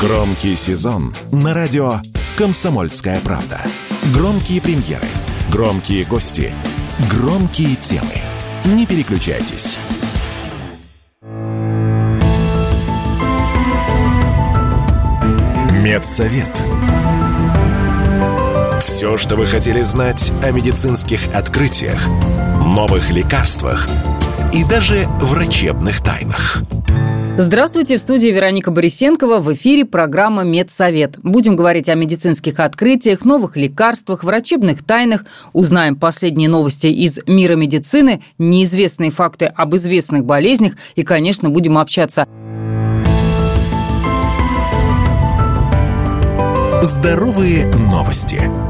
Громкий сезон на радио «Комсомольская правда». Громкие премьеры, громкие гости, громкие темы. Не переключайтесь. Медсовет. Все, что вы хотели знать о медицинских открытиях, новых лекарствах и даже врачебных тайнах. Здравствуйте, в студии Вероника Борисенкова. В эфире программа «Медсовет». Будем говорить о медицинских открытиях, новых лекарствах, врачебных тайнах. Узнаем последние новости из мира медицины, неизвестные факты об известных болезнях и, конечно, будем общаться Здоровые новости.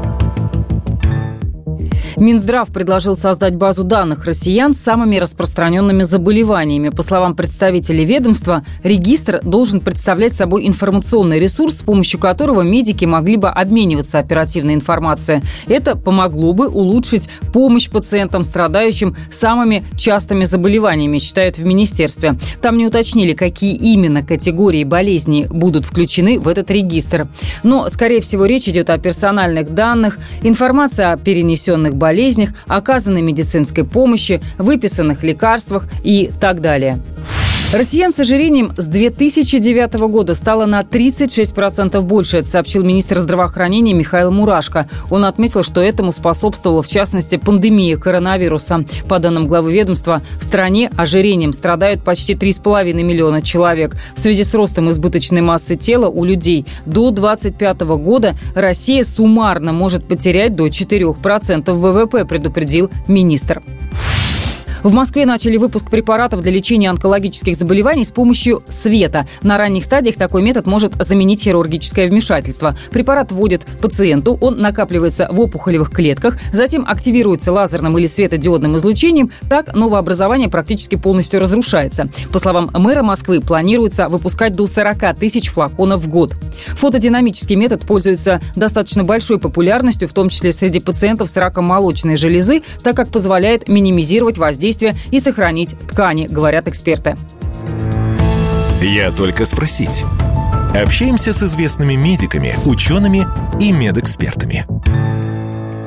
Минздрав предложил создать базу данных россиян с самыми распространенными заболеваниями. По словам представителей ведомства, регистр должен представлять собой информационный ресурс, с помощью которого медики могли бы обмениваться оперативной информацией. Это помогло бы улучшить помощь пациентам, страдающим самыми частыми заболеваниями, считают в министерстве. Там не уточнили, какие именно категории болезней будут включены в этот регистр. Но, скорее всего, речь идет о персональных данных, информация о перенесенных болезнях, болезнях, оказанной медицинской помощи, выписанных лекарствах и так далее. Россиян с ожирением с 2009 года стало на 36% больше, это сообщил министр здравоохранения Михаил Мурашко. Он отметил, что этому способствовала, в частности, пандемия коронавируса. По данным главы ведомства, в стране ожирением страдают почти 3,5 миллиона человек. В связи с ростом избыточной массы тела у людей до 2025 года Россия суммарно может потерять до 4% ВВП, предупредил министр. В Москве начали выпуск препаратов для лечения онкологических заболеваний с помощью света. На ранних стадиях такой метод может заменить хирургическое вмешательство. Препарат вводит пациенту, он накапливается в опухолевых клетках, затем активируется лазерным или светодиодным излучением. Так новообразование практически полностью разрушается. По словам мэра Москвы, планируется выпускать до 40 тысяч флаконов в год. Фотодинамический метод пользуется достаточно большой популярностью, в том числе среди пациентов с раком молочной железы, так как позволяет минимизировать воздействие воздействия и сохранить ткани, говорят эксперты. Я только спросить. Общаемся с известными медиками, учеными и медэкспертами.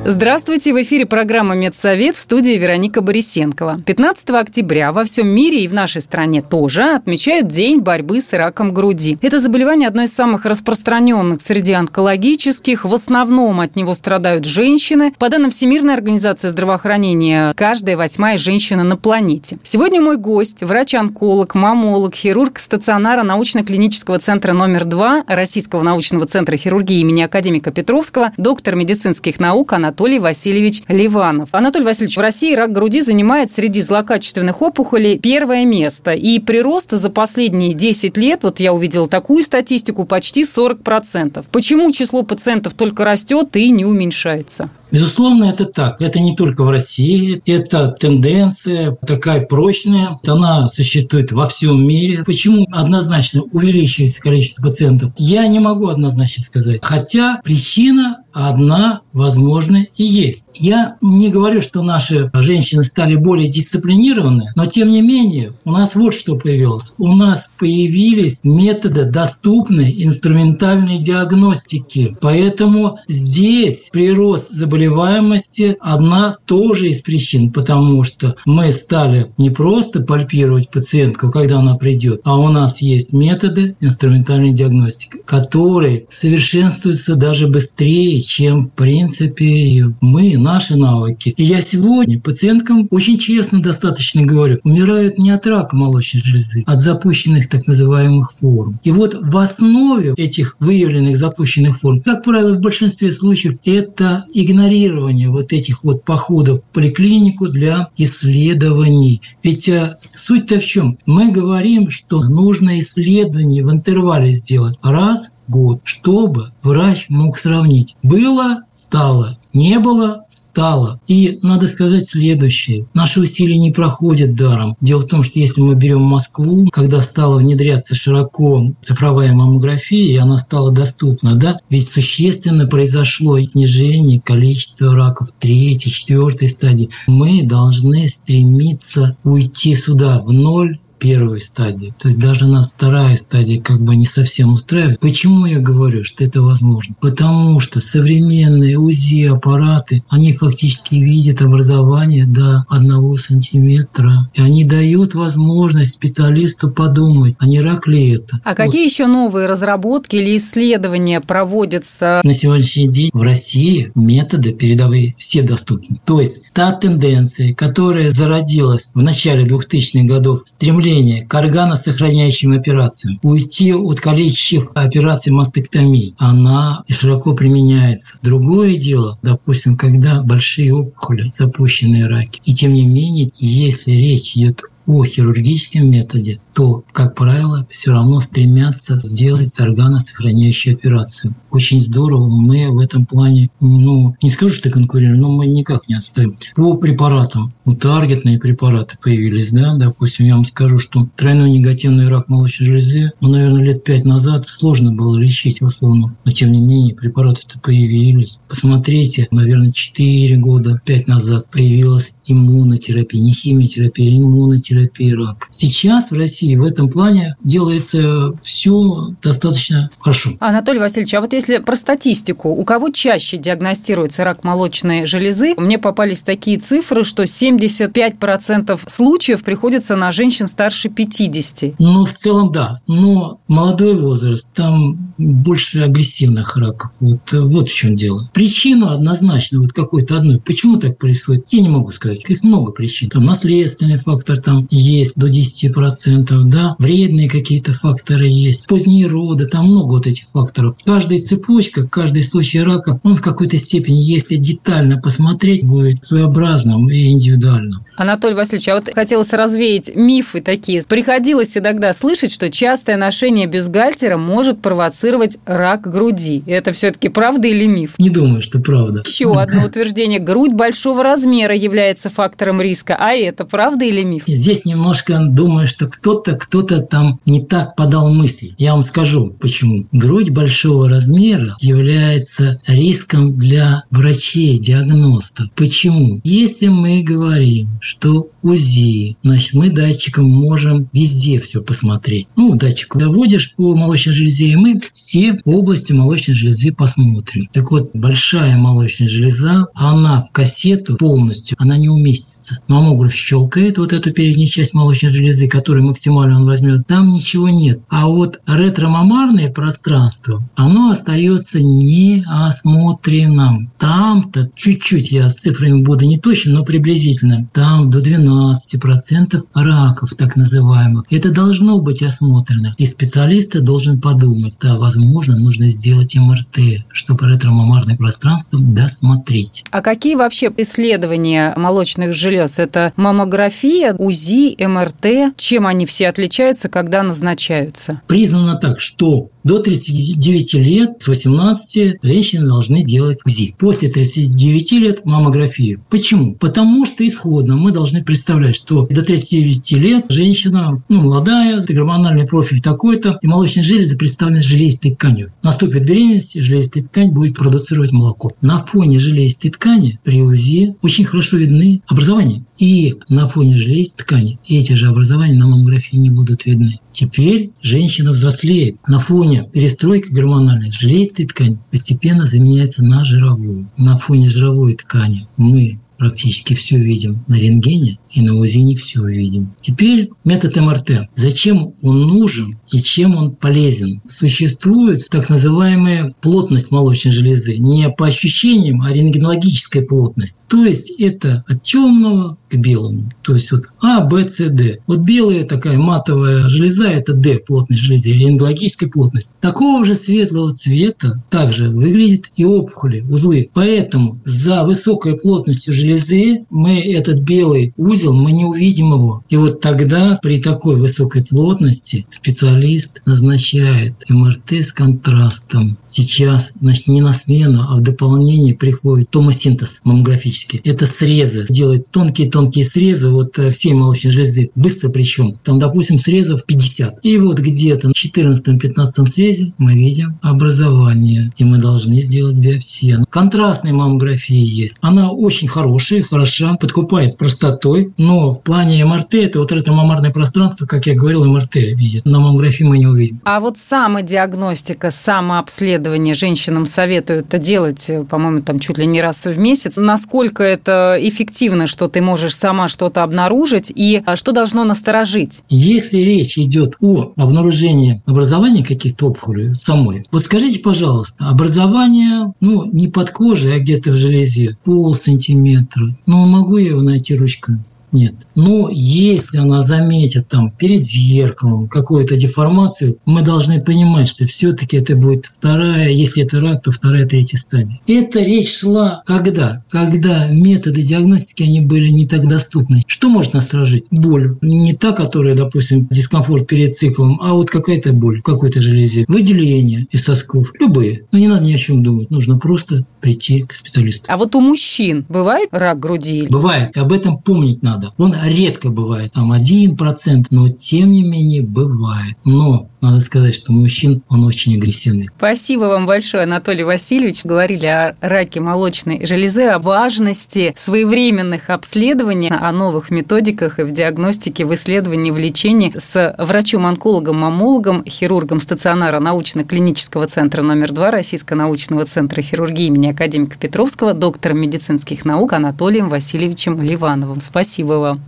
Здравствуйте! В эфире программа «Медсовет» в студии Вероника Борисенкова. 15 октября во всем мире и в нашей стране тоже отмечают День борьбы с раком груди. Это заболевание одно из самых распространенных среди онкологических. В основном от него страдают женщины. По данным Всемирной организации здравоохранения, каждая восьмая женщина на планете. Сегодня мой гость – врач-онколог, мамолог, хирург стационара научно-клинического центра номер 2 Российского научного центра хирургии имени академика Петровского, доктор медицинских наук Анатолий Анатолий Васильевич Ливанов. Анатолий Васильевич, в России рак груди занимает среди злокачественных опухолей первое место. И прирост за последние 10 лет, вот я увидела такую статистику, почти 40%. Почему число пациентов только растет и не уменьшается? Безусловно, это так. Это не только в России. Это тенденция такая прочная. Она существует во всем мире. Почему однозначно увеличивается количество пациентов? Я не могу однозначно сказать. Хотя причина одна, возможно, и есть. Я не говорю, что наши женщины стали более дисциплинированы, но тем не менее у нас вот что появилось. У нас появились методы доступной инструментальной диагностики. Поэтому здесь прирост заболеваемости одна тоже из причин, потому что мы стали не просто пальпировать пациентку, когда она придет, а у нас есть методы инструментальной диагностики, которые совершенствуются даже быстрее, чем, в принципе, мы, наши навыки. И я сегодня пациенткам очень честно достаточно говорю, умирают не от рака молочной железы, а от запущенных так называемых форм. И вот в основе этих выявленных запущенных форм, как правило, в большинстве случаев это игнорирование вот этих вот походов в поликлинику для исследований. Ведь а, суть-то в чем? Мы говорим, что нужно исследование в интервале сделать раз год, чтобы врач мог сравнить. Было – стало, не было – стало. И надо сказать следующее. Наши усилия не проходят даром. Дело в том, что если мы берем Москву, когда стала внедряться широко цифровая маммография, и она стала доступна, да, ведь существенно произошло снижение количества раков третьей, четвертой стадии. Мы должны стремиться уйти сюда, в ноль первую стадию. То есть даже нас вторая стадия как бы не совсем устраивает. Почему я говорю, что это возможно? Потому что современные УЗИ-аппараты, они фактически видят образование до одного сантиметра. И они дают возможность специалисту подумать, а не рак ли это. А вот. какие еще новые разработки или исследования проводятся? На сегодняшний день в России методы передовые все доступны. То есть та тенденция, которая зародилась в начале 2000-х годов, стремление к органосохраняющим операциям, уйти от калечащих операций мастектомии, она широко применяется. Другое дело, допустим, когда большие опухоли, запущенные раки. И тем не менее, если речь идет о хирургическом методе, то, как правило, все равно стремятся сделать с органосохраняющую операцию. Очень здорово, мы в этом плане, ну, не скажу, что конкурируем, но мы никак не отстаем. По препаратам, ну, таргетные препараты появились, да, допустим, я вам скажу, что тройной негативный рак молочной железы, ну, наверное, лет пять назад сложно было лечить, условно, но, тем не менее, препараты-то появились. Посмотрите, наверное, 4 года, 5 назад появилась иммунотерапия, не химиотерапия, а иммунотерапия рака. Сейчас в России в этом плане делается все достаточно хорошо. Анатолий Васильевич, а вот если про статистику, у кого чаще диагностируется рак молочной железы? Мне попались такие цифры, что 75% случаев приходится на женщин старше 50. Ну, в целом, да. Но молодой возраст, там больше агрессивных раков. Вот, вот в чем дело. Причину однозначно, вот какой-то одной. Почему так происходит, я не могу сказать сказать. Их много причин. Там наследственный фактор там есть до 10%, да, вредные какие-то факторы есть, поздние роды, там много вот этих факторов. Каждая цепочка, каждый случай рака, он в какой-то степени, если детально посмотреть, будет своеобразным и индивидуальным. Анатолий Васильевич, а вот хотелось развеять мифы такие. Приходилось иногда слышать, что частое ношение бюстгальтера может провоцировать рак груди. Это все-таки правда или миф? Не думаю, что правда. Еще одно утверждение. Грудь большого размера является фактором риска. А это правда или миф? Здесь немножко думаю, что кто-то, кто-то там не так подал мысли. Я вам скажу, почему. Грудь большого размера является риском для врачей, диагностов. Почему? Если мы говорим, что УЗИ, значит, мы датчиком можем везде все посмотреть. Ну, датчик заводишь по молочной железе, и мы все области молочной железы посмотрим. Так вот, большая молочная железа, она в кассету полностью, она не уместится. Маммограф щелкает вот эту переднюю часть молочной железы, которую максимально он возьмет, там ничего нет. А вот ретромамарное пространство, оно остается неосмотренным. Там-то чуть-чуть, я с цифрами буду не точно, но приблизительно, там до 12% раков так называемых. Это должно быть осмотрено. И специалист должен подумать, да, возможно, нужно сделать МРТ, чтобы ретромамарное пространство досмотреть. А какие вообще исследования молочных желез? Это маммография, УЗИ, МРТ? Чем они все отличаются, когда назначаются? Признано так, что до 39 лет, с 18 женщины должны делать УЗИ. После 39 лет маммографию. Почему? Потому что исходно мы должны представлять, что до 39 лет женщина ну, молодая, гормональный профиль такой-то, и молочные железы представлены железистой тканью. Наступит беременность, и железистая ткань будет продуцировать молоко. На фоне железистой ткани при УЗИ очень хорошо видны образования. И на фоне железистой ткани эти же образования на маммографии не будут видны. Теперь женщина взрослеет. На фоне перестройки гормональной железистая ткань постепенно заменяется на жировую. На фоне жировой ткани мы практически все видим на рентгене и на УЗИ не все видим. Теперь метод МРТ. Зачем он нужен и чем он полезен? Существует так называемая плотность молочной железы. Не по ощущениям, а рентгенологическая плотность. То есть это от темного к белому. То есть вот А, Б, С, Д. Вот белая такая матовая железа – это Д, плотность железы, рентгенологическая плотность. Такого же светлого цвета также выглядит и опухоли, узлы. Поэтому за высокой плотностью железы мы этот белый узел, мы не увидим его. И вот тогда при такой высокой плотности специалист назначает МРТ с контрастом. Сейчас, значит, не на смену, а в дополнение приходит томосинтез маммографический. Это срезы, делает тонкие-тонкие тонкие срезы вот э, всей молочной железы, быстро причем. Там, допустим, срезов 50. И вот где-то на 14-15 срезе мы видим образование, и мы должны сделать биопсию. Контрастная маммография есть. Она очень хорошая, хороша, подкупает простотой, но в плане МРТ это вот это мамарное пространство, как я говорил, МРТ видит. На маммографии мы не увидим. А вот самодиагностика, самообследование женщинам советуют это делать, по-моему, там чуть ли не раз в месяц. Насколько это эффективно, что ты можешь сама что-то обнаружить и а, что должно насторожить? Если речь идет о обнаружении образования каких-то опухолей самой, вот скажите, пожалуйста, образование, ну, не под кожей, а где-то в железе, пол сантиметра, ну, могу я его найти ручкой? Нет. Но если она заметит там перед зеркалом какую-то деформацию, мы должны понимать, что все-таки это будет вторая, если это рак, то вторая, третья стадия. Эта речь шла когда? Когда методы диагностики, они были не так доступны. Что может насторожить? Боль. Не та, которая, допустим, дискомфорт перед циклом, а вот какая-то боль в какой-то железе. Выделение из сосков. Любые. Но не надо ни о чем думать. Нужно просто прийти к специалисту. А вот у мужчин бывает рак груди? Бывает. Об этом помнить надо надо. Он редко бывает, там 1%, но тем не менее бывает. Но надо сказать, что мужчин он очень агрессивный. Спасибо вам большое, Анатолий Васильевич. Говорили о раке молочной железы, о важности своевременных обследований, о новых методиках и в диагностике, в исследовании, в лечении с врачом-онкологом, мамологом, хирургом стационара научно-клинического центра номер 2 Российского научного центра хирургии имени академика Петровского, доктором медицинских наук Анатолием Васильевичем Ливановым. Спасибо вам.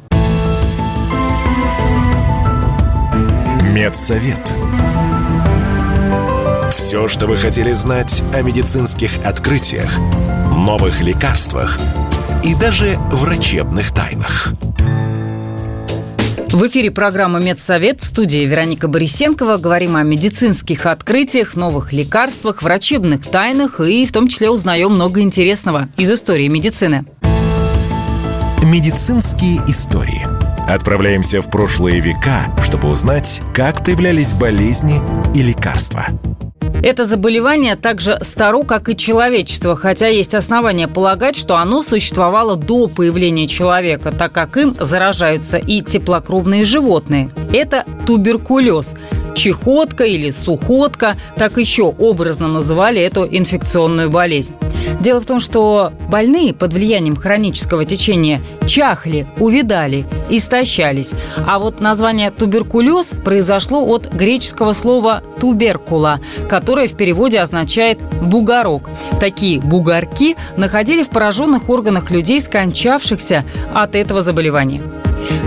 Медсовет. Все, что вы хотели знать о медицинских открытиях, новых лекарствах и даже врачебных тайнах. В эфире программа «Медсовет» в студии Вероника Борисенкова. Говорим о медицинских открытиях, новых лекарствах, врачебных тайнах и в том числе узнаем много интересного из истории медицины. Медицинские истории – Отправляемся в прошлые века, чтобы узнать, как появлялись болезни и лекарства. Это заболевание так же старо, как и человечество, хотя есть основания полагать, что оно существовало до появления человека, так как им заражаются и теплокровные животные. Это туберкулез – чехотка или сухотка, так еще образно называли эту инфекционную болезнь. Дело в том, что больные под влиянием хронического течения чахли, увидали, истощались. А вот название туберкулез произошло от греческого слова туберкула, которое в переводе означает бугорок. Такие бугорки находили в пораженных органах людей, скончавшихся от этого заболевания.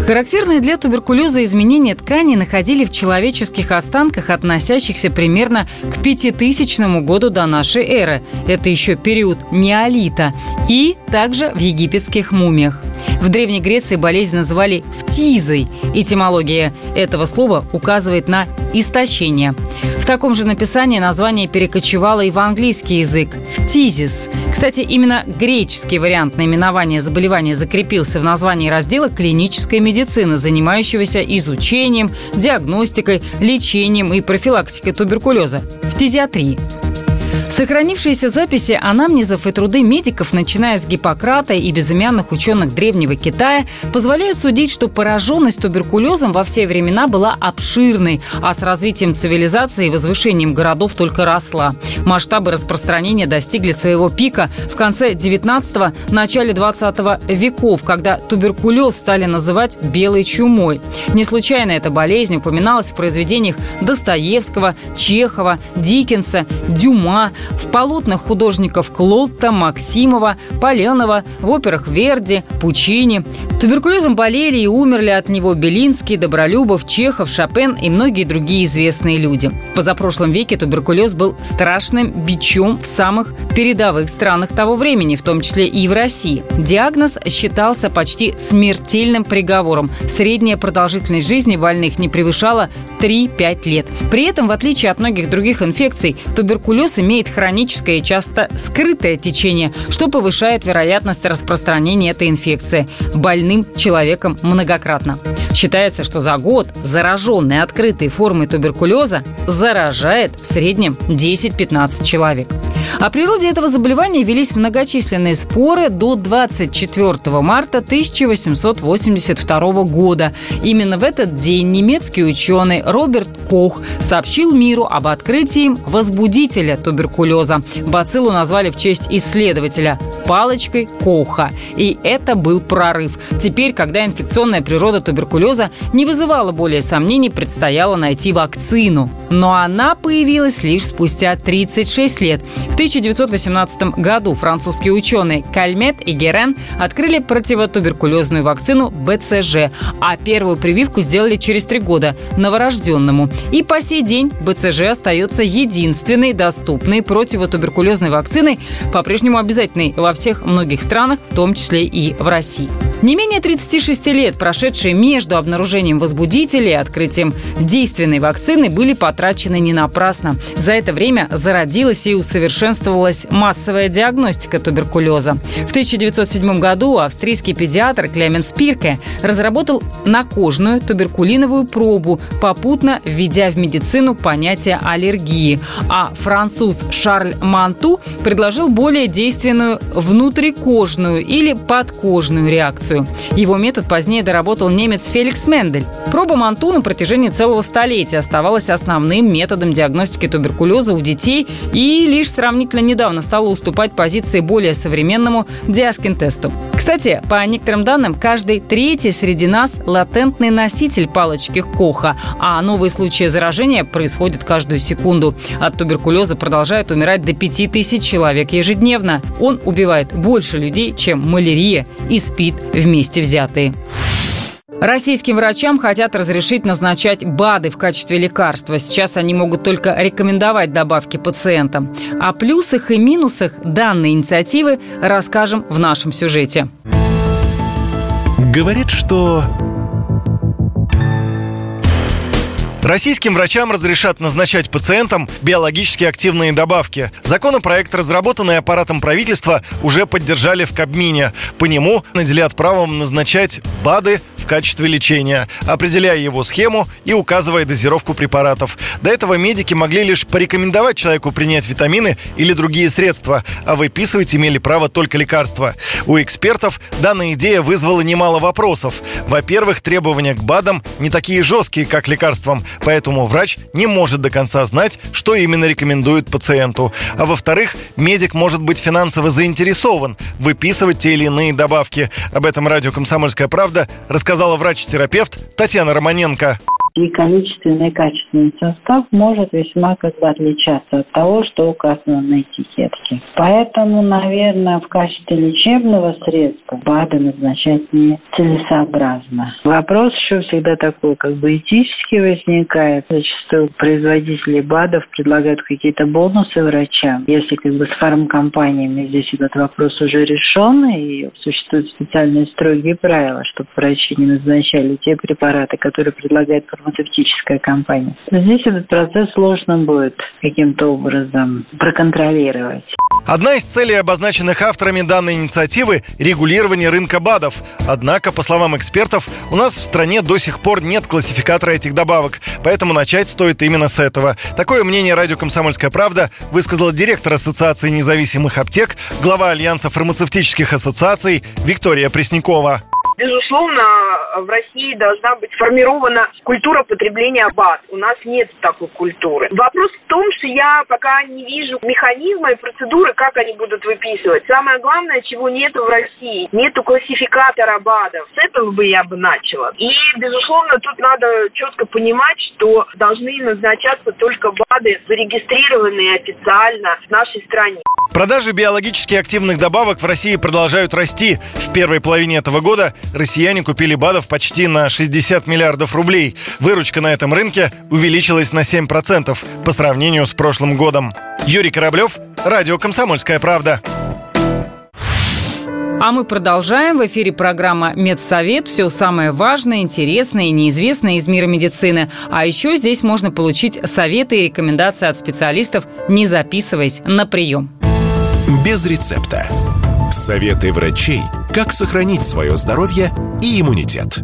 Характерные для туберкулеза изменения ткани находили в человеческих останках, относящихся примерно к 5000 году до нашей эры. Это еще период неолита. И также в египетских мумиях. В Древней Греции болезнь называли фтизой. Этимология этого слова указывает на истощение. В таком же написании название перекочевало и в английский язык – фтизис. Кстати, именно греческий вариант наименования заболевания закрепился в названии раздела клинической медицины, занимающегося изучением, диагностикой, лечением и профилактикой туберкулеза – фтизиатрии. Сохранившиеся записи анамнезов и труды медиков, начиная с Гиппократа и безымянных ученых Древнего Китая, позволяют судить, что пораженность туберкулезом во все времена была обширной, а с развитием цивилизации и возвышением городов только росла. Масштабы распространения достигли своего пика в конце 19-го, начале 20 веков, когда туберкулез стали называть белой чумой. Не случайно эта болезнь упоминалась в произведениях Достоевского, Чехова, Диккенса, Дюма, в полотнах художников Клотта, Максимова, Поленова, в операх Верди, Пучини. Туберкулезом болели и умерли от него Белинский, Добролюбов, Чехов, Шопен и многие другие известные люди. В позапрошлом веке туберкулез был страшным бичом в самых передовых странах того времени, в том числе и в России. Диагноз считался почти смертельным приговором. Средняя продолжительность жизни больных не превышала 3-5 лет. При этом, в отличие от многих других инфекций, туберкулез имеет хроническое и часто скрытое течение, что повышает вероятность распространения этой инфекции больным человеком многократно. Считается, что за год зараженный открытой формой туберкулеза заражает в среднем 10-15 человек. О природе этого заболевания велись многочисленные споры до 24 марта 1882 года. Именно в этот день немецкий ученый Роберт Кох сообщил миру об открытии возбудителя туберкулеза. Бациллу назвали в честь исследователя палочкой Коха. И это был прорыв. Теперь, когда инфекционная природа туберкулеза не вызывала более сомнений, предстояло найти вакцину. Но она появилась лишь спустя 36 лет. В 1918 году французские ученые Кальмет и Герен открыли противотуберкулезную вакцину БЦЖ, а первую прививку сделали через три года новорожденному. И по сей день БЦЖ остается единственной доступной противотуберкулезной вакциной, по-прежнему обязательной во всех многих странах, в том числе и в России. Не менее 36 лет, прошедшие между обнаружением возбудителей и открытием действенной вакцины, были потрачены не напрасно. За это время зародилась и усовершенствовалась массовая диагностика туберкулеза. В 1907 году австрийский педиатр Клемен Спирке разработал накожную туберкулиновую пробу, попутно введя в медицину понятие аллергии. А француз Шарль Манту предложил более действенную внутрикожную или подкожную реакцию. Его метод позднее доработал немец Феликс Мендель. Проба Манту на протяжении целого столетия оставалась основным методом диагностики туберкулеза у детей и лишь сравнительно недавно стала уступать позиции более современному диаскин-тесту. Кстати, по некоторым данным, каждый третий среди нас – латентный носитель палочки Коха, а новые случаи заражения происходят каждую секунду. От туберкулеза продолжают умирать до 5000 человек ежедневно. Он убивает больше людей, чем малярия и спид вместе взятые. Российским врачам хотят разрешить назначать БАДы в качестве лекарства. Сейчас они могут только рекомендовать добавки пациентам. О плюсах и минусах данной инициативы расскажем в нашем сюжете. Говорит, что Российским врачам разрешат назначать пациентам биологически активные добавки. Законопроект, разработанный аппаратом правительства, уже поддержали в Кабмине. По нему наделят правом назначать БАДы в качестве лечения, определяя его схему и указывая дозировку препаратов. До этого медики могли лишь порекомендовать человеку принять витамины или другие средства, а выписывать имели право только лекарства. У экспертов данная идея вызвала немало вопросов. Во-первых, требования к БАДам не такие жесткие, как лекарствам, поэтому врач не может до конца знать, что именно рекомендует пациенту. А во-вторых, медик может быть финансово заинтересован выписывать те или иные добавки. Об этом радио «Комсомольская правда» рассказал сказала врач-терапевт Татьяна Романенко и количественный и качественный состав может весьма как бы отличаться от того, что указано на этикетке. Поэтому, наверное, в качестве лечебного средства БАДы назначать не целесообразно. Вопрос еще всегда такой, как бы этически возникает. Зачастую производители БАДов предлагают какие-то бонусы врачам. Если как бы с фармкомпаниями здесь этот вопрос уже решен, и существуют специальные строгие правила, чтобы врачи не назначали те препараты, которые предлагает фармакопания фармацевтическая компания. Здесь этот процесс сложно будет каким-то образом проконтролировать. Одна из целей, обозначенных авторами данной инициативы – регулирование рынка БАДов. Однако, по словам экспертов, у нас в стране до сих пор нет классификатора этих добавок, поэтому начать стоит именно с этого. Такое мнение радио «Комсомольская правда» высказал директор Ассоциации независимых аптек, глава Альянса фармацевтических ассоциаций Виктория Преснякова. Безусловно, в России должна быть сформирована культура потребления БАД. У нас нет такой культуры. Вопрос в том, что я пока не вижу механизма и процедуры, как они будут выписывать. Самое главное, чего нет в России, нету классификатора БАДов. С этого бы я бы начала. И, безусловно, тут надо четко понимать, что должны назначаться только БАДы, зарегистрированные официально в нашей стране. Продажи биологически активных добавок в России продолжают расти. В первой половине этого года россияне купили БАДов почти на 60 миллиардов рублей. Выручка на этом рынке увеличилась на 7% по сравнению с прошлым годом. Юрий Кораблев, Радио «Комсомольская правда». А мы продолжаем. В эфире программа «Медсовет». Все самое важное, интересное и неизвестное из мира медицины. А еще здесь можно получить советы и рекомендации от специалистов, не записываясь на прием. Без рецепта. Советы врачей, как сохранить свое здоровье и иммунитет.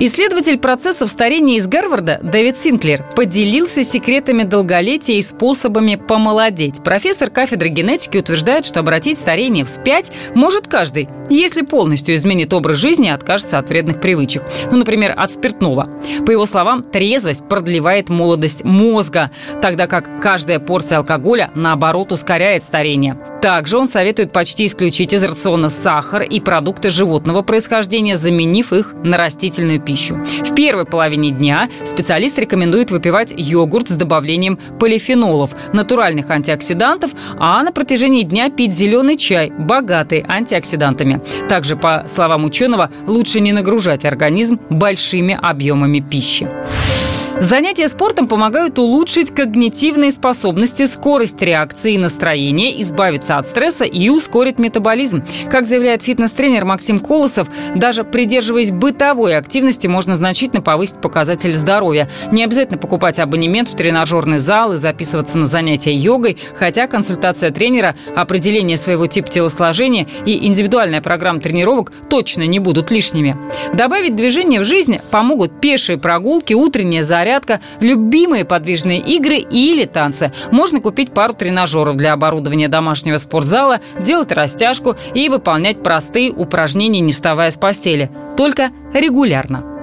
Исследователь процессов старения из Гарварда Дэвид Синклер поделился секретами долголетия и способами помолодеть. Профессор кафедры генетики утверждает, что обратить старение вспять может каждый, если полностью изменит образ жизни и откажется от вредных привычек. Ну, например, от спиртного. По его словам, трезвость продлевает молодость мозга, тогда как каждая порция алкоголя, наоборот, ускоряет старение. Также он советует почти исключить из рациона сахар и продукты животного происхождения, заменив их на растительную пищу. В первой половине дня специалист рекомендует выпивать йогурт с добавлением полифенолов, натуральных антиоксидантов, а на протяжении дня пить зеленый чай, богатый антиоксидантами. Также, по словам ученого, лучше не нагружать организм большими объемами пищи. Занятия спортом помогают улучшить когнитивные способности, скорость реакции и настроения, избавиться от стресса и ускорить метаболизм. Как заявляет фитнес-тренер Максим Колосов, даже придерживаясь бытовой активности, можно значительно повысить показатель здоровья. Не обязательно покупать абонемент в тренажерный зал и записываться на занятия йогой, хотя консультация тренера, определение своего типа телосложения и индивидуальная программа тренировок точно не будут лишними. Добавить движение в жизнь помогут пешие прогулки, утренняя зарядка, зарядка, любимые подвижные игры или танцы. Можно купить пару тренажеров для оборудования домашнего спортзала, делать растяжку и выполнять простые упражнения, не вставая с постели. Только регулярно.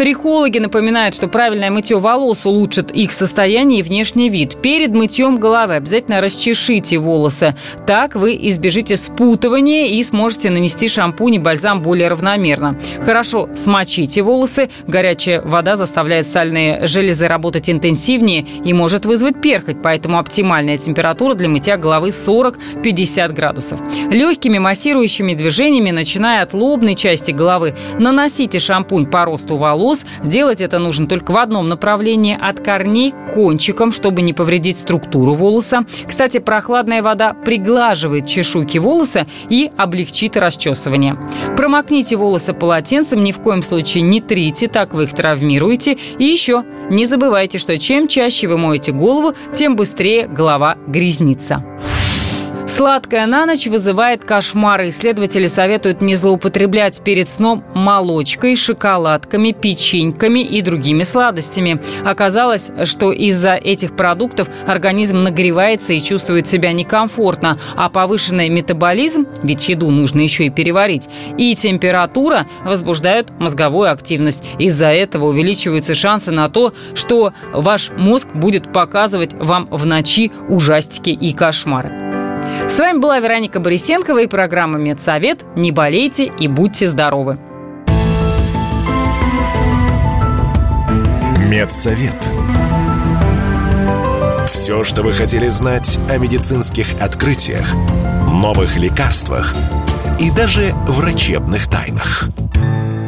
Трихологи напоминают, что правильное мытье волос улучшит их состояние и внешний вид. Перед мытьем головы обязательно расчешите волосы. Так вы избежите спутывания и сможете нанести шампунь и бальзам более равномерно. Хорошо смочите волосы. Горячая вода заставляет сальные железы работать интенсивнее и может вызвать перхоть, поэтому оптимальная температура для мытья головы 40-50 градусов. Легкими массирующими движениями, начиная от лобной части головы, наносите шампунь по росту волос волос. Делать это нужно только в одном направлении от корней к кончикам, чтобы не повредить структуру волоса. Кстати, прохладная вода приглаживает чешуйки волоса и облегчит расчесывание. Промокните волосы полотенцем, ни в коем случае не трите, так вы их травмируете. И еще не забывайте, что чем чаще вы моете голову, тем быстрее голова грязнится. Сладкая на ночь вызывает кошмары. Исследователи советуют не злоупотреблять перед сном молочкой, шоколадками, печеньками и другими сладостями. Оказалось, что из-за этих продуктов организм нагревается и чувствует себя некомфортно, а повышенный метаболизм, ведь еду нужно еще и переварить, и температура возбуждают мозговую активность. Из-за этого увеличиваются шансы на то, что ваш мозг будет показывать вам в ночи ужастики и кошмары. С вами была Вероника Борисенкова и программа «Медсовет». Не болейте и будьте здоровы. Медсовет. Все, что вы хотели знать о медицинских открытиях, новых лекарствах и даже врачебных тайнах –